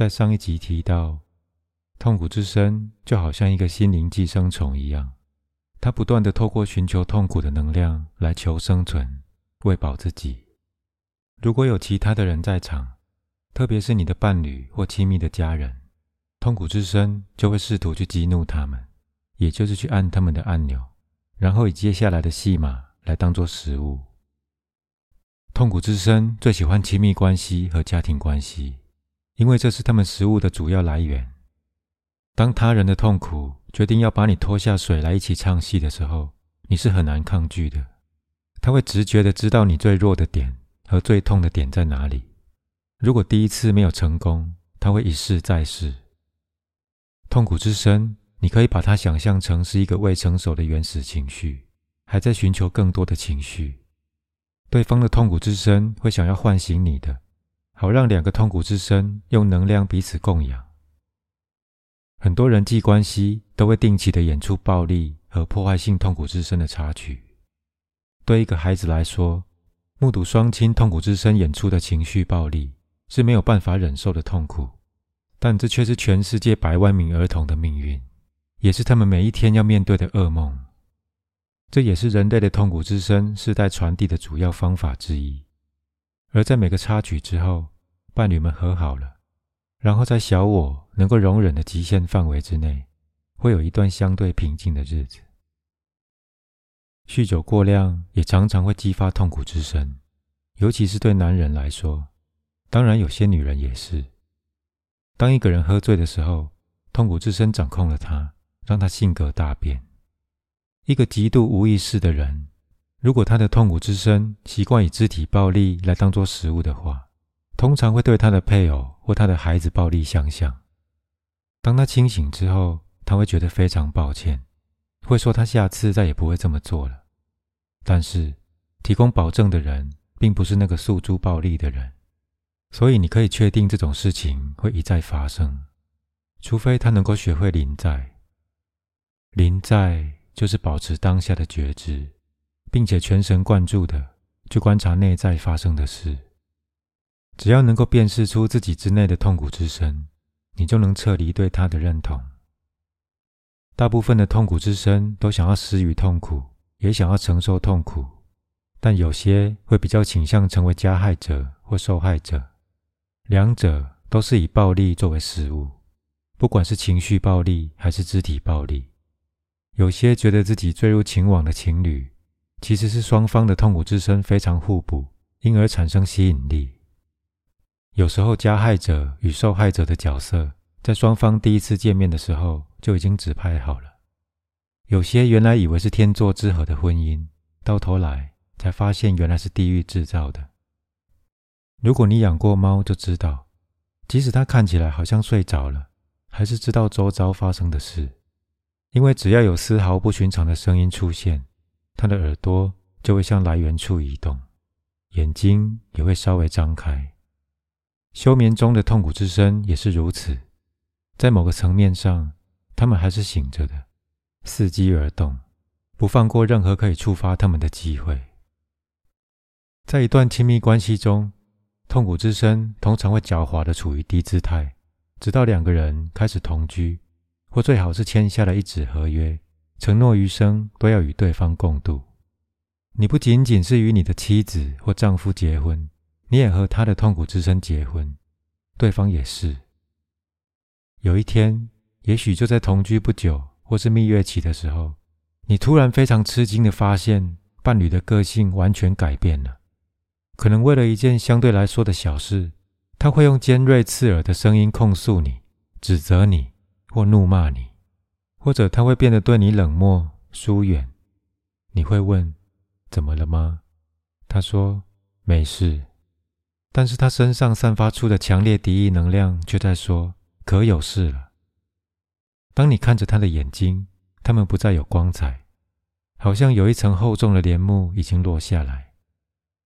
在上一集提到，痛苦之身就好像一个心灵寄生虫一样，它不断的透过寻求痛苦的能量来求生存，喂饱自己。如果有其他的人在场，特别是你的伴侣或亲密的家人，痛苦之身就会试图去激怒他们，也就是去按他们的按钮，然后以接下来的戏码来当做食物。痛苦之身最喜欢亲密关系和家庭关系。因为这是他们食物的主要来源。当他人的痛苦决定要把你拖下水来一起唱戏的时候，你是很难抗拒的。他会直觉的知道你最弱的点和最痛的点在哪里。如果第一次没有成功，他会一试再试。痛苦之深，你可以把它想象成是一个未成熟的原始情绪，还在寻求更多的情绪。对方的痛苦之深会想要唤醒你的。好让两个痛苦之身用能量彼此供养。很多人际关系都会定期的演出暴力和破坏性痛苦之身的插曲。对一个孩子来说，目睹双亲痛苦之身演出的情绪暴力是没有办法忍受的痛苦，但这却是全世界百万名儿童的命运，也是他们每一天要面对的噩梦。这也是人类的痛苦之身世代传递的主要方法之一。而在每个插曲之后，伴侣们和好了，然后在小我能够容忍的极限范围之内，会有一段相对平静的日子。酗酒过量也常常会激发痛苦之身，尤其是对男人来说，当然有些女人也是。当一个人喝醉的时候，痛苦之身掌控了他，让他性格大变。一个极度无意识的人。如果他的痛苦之身习惯以肢体暴力来当做食物的话，通常会对他的配偶或他的孩子暴力相向。当他清醒之后，他会觉得非常抱歉，会说他下次再也不会这么做了。但是，提供保证的人并不是那个诉诸暴力的人，所以你可以确定这种事情会一再发生，除非他能够学会临在。临在就是保持当下的觉知。并且全神贯注的去观察内在发生的事，只要能够辨识出自己之内的痛苦之身，你就能撤离对他的认同。大部分的痛苦之身都想要施予痛苦，也想要承受痛苦，但有些会比较倾向成为加害者或受害者，两者都是以暴力作为食物，不管是情绪暴力还是肢体暴力。有些觉得自己坠入情网的情侣。其实是双方的痛苦之身非常互补，因而产生吸引力。有时候，加害者与受害者的角色在双方第一次见面的时候就已经指派好了。有些原来以为是天作之合的婚姻，到头来才发现原来是地狱制造的。如果你养过猫，就知道，即使它看起来好像睡着了，还是知道周遭发生的事，因为只要有丝毫不寻常的声音出现。他的耳朵就会向来源处移动，眼睛也会稍微张开。休眠中的痛苦之声也是如此，在某个层面上，他们还是醒着的，伺机而动，不放过任何可以触发他们的机会。在一段亲密关系中，痛苦之声通常会狡猾的处于低姿态，直到两个人开始同居，或最好是签下了一纸合约。承诺余生都要与对方共度。你不仅仅是与你的妻子或丈夫结婚，你也和他的痛苦之身结婚，对方也是。有一天，也许就在同居不久或是蜜月期的时候，你突然非常吃惊的发现，伴侣的个性完全改变了。可能为了一件相对来说的小事，他会用尖锐刺耳的声音控诉你、指责你或怒骂你。或者他会变得对你冷漠疏远，你会问：“怎么了吗？”他说：“没事。”但是他身上散发出的强烈敌意能量却在说：“可有事了。”当你看着他的眼睛，他们不再有光彩，好像有一层厚重的帘幕已经落下来。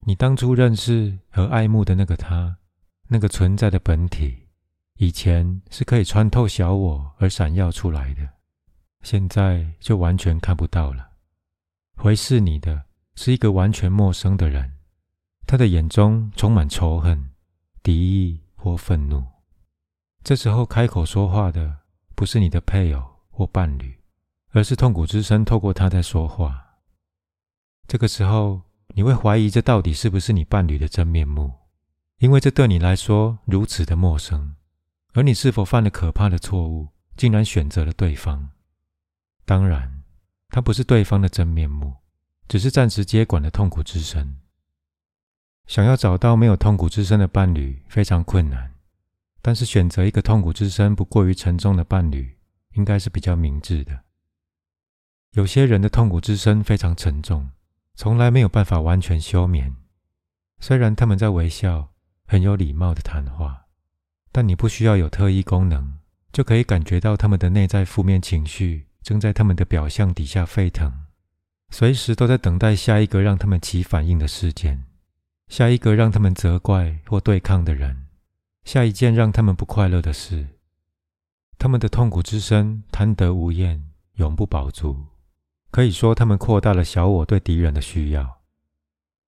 你当初认识和爱慕的那个他，那个存在的本体，以前是可以穿透小我而闪耀出来的。现在就完全看不到了。回视你的是一个完全陌生的人，他的眼中充满仇恨、敌意或愤怒。这时候开口说话的不是你的配偶或伴侣，而是痛苦之声透过他在说话。这个时候，你会怀疑这到底是不是你伴侣的真面目，因为这对你来说如此的陌生。而你是否犯了可怕的错误，竟然选择了对方？当然，他不是对方的真面目，只是暂时接管了痛苦之声。想要找到没有痛苦之声的伴侣非常困难，但是选择一个痛苦之声不过于沉重的伴侣，应该是比较明智的。有些人的痛苦之声非常沉重，从来没有办法完全休眠。虽然他们在微笑，很有礼貌的谈话。但你不需要有特异功能，就可以感觉到他们的内在负面情绪正在他们的表象底下沸腾，随时都在等待下一个让他们起反应的事件，下一个让他们责怪或对抗的人，下一件让他们不快乐的事。他们的痛苦之声贪得无厌，永不饱足。可以说，他们扩大了小我对敌人的需要，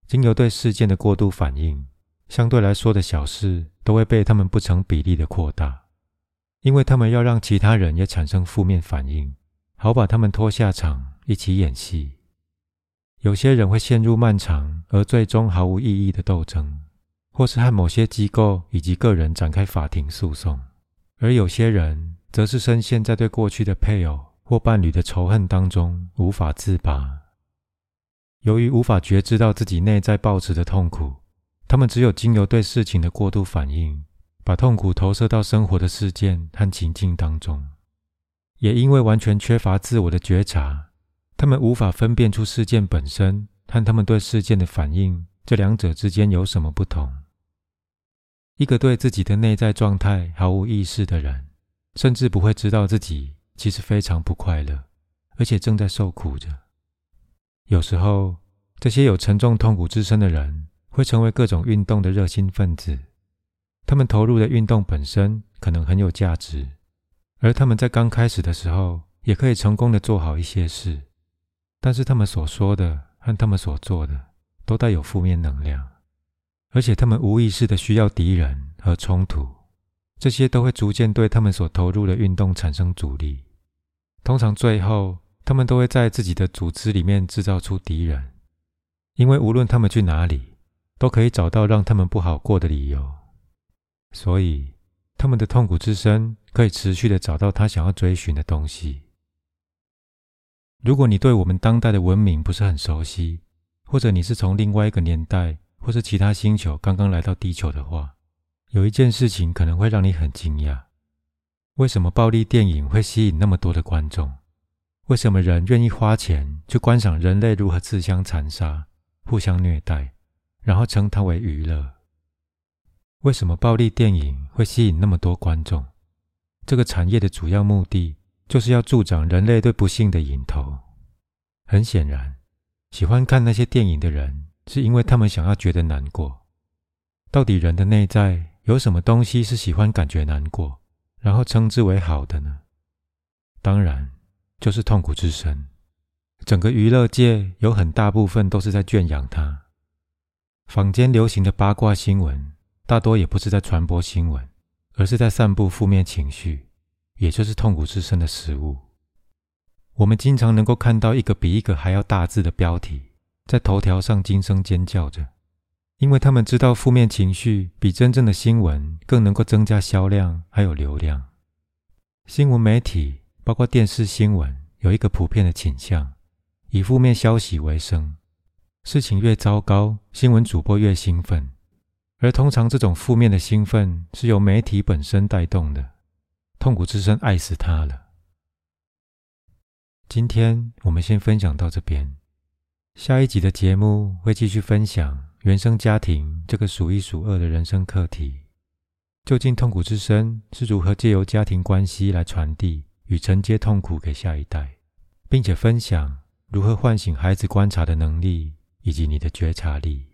经由对事件的过度反应。相对来说的小事都会被他们不成比例的扩大，因为他们要让其他人也产生负面反应，好把他们拖下场一起演戏。有些人会陷入漫长而最终毫无意义的斗争，或是和某些机构以及个人展开法庭诉讼；而有些人则是深陷在对过去的配偶或伴侣的仇恨当中无法自拔。由于无法觉知到自己内在抱持的痛苦。他们只有经由对事情的过度反应，把痛苦投射到生活的事件和情境当中，也因为完全缺乏自我的觉察，他们无法分辨出事件本身和他们对事件的反应这两者之间有什么不同。一个对自己的内在状态毫无意识的人，甚至不会知道自己其实非常不快乐，而且正在受苦着。有时候，这些有沉重痛苦之身的人。会成为各种运动的热心分子，他们投入的运动本身可能很有价值，而他们在刚开始的时候也可以成功的做好一些事，但是他们所说的和他们所做的都带有负面能量，而且他们无意识的需要敌人和冲突，这些都会逐渐对他们所投入的运动产生阻力，通常最后他们都会在自己的组织里面制造出敌人，因为无论他们去哪里。都可以找到让他们不好过的理由，所以他们的痛苦之声可以持续的找到他想要追寻的东西。如果你对我们当代的文明不是很熟悉，或者你是从另外一个年代或是其他星球刚刚来到地球的话，有一件事情可能会让你很惊讶：为什么暴力电影会吸引那么多的观众？为什么人愿意花钱去观赏人类如何自相残杀、互相虐待？然后称它为娱乐。为什么暴力电影会吸引那么多观众？这个产业的主要目的就是要助长人类对不幸的瘾头。很显然，喜欢看那些电影的人，是因为他们想要觉得难过。到底人的内在有什么东西是喜欢感觉难过，然后称之为好的呢？当然，就是痛苦之身。整个娱乐界有很大部分都是在圈养它。坊间流行的八卦新闻，大多也不是在传播新闻，而是在散布负面情绪，也就是痛苦之身的食物。我们经常能够看到一个比一个还要大字的标题，在头条上惊声尖叫着，因为他们知道负面情绪比真正的新闻更能够增加销量还有流量。新闻媒体，包括电视新闻，有一个普遍的倾向，以负面消息为生。事情越糟糕，新闻主播越兴奋，而通常这种负面的兴奋是由媒体本身带动的。痛苦之声爱死他了。今天我们先分享到这边，下一集的节目会继续分享原生家庭这个数一数二的人生课题。究竟痛苦之声是如何借由家庭关系来传递与承接痛苦给下一代，并且分享如何唤醒孩子观察的能力。以及你的觉察力。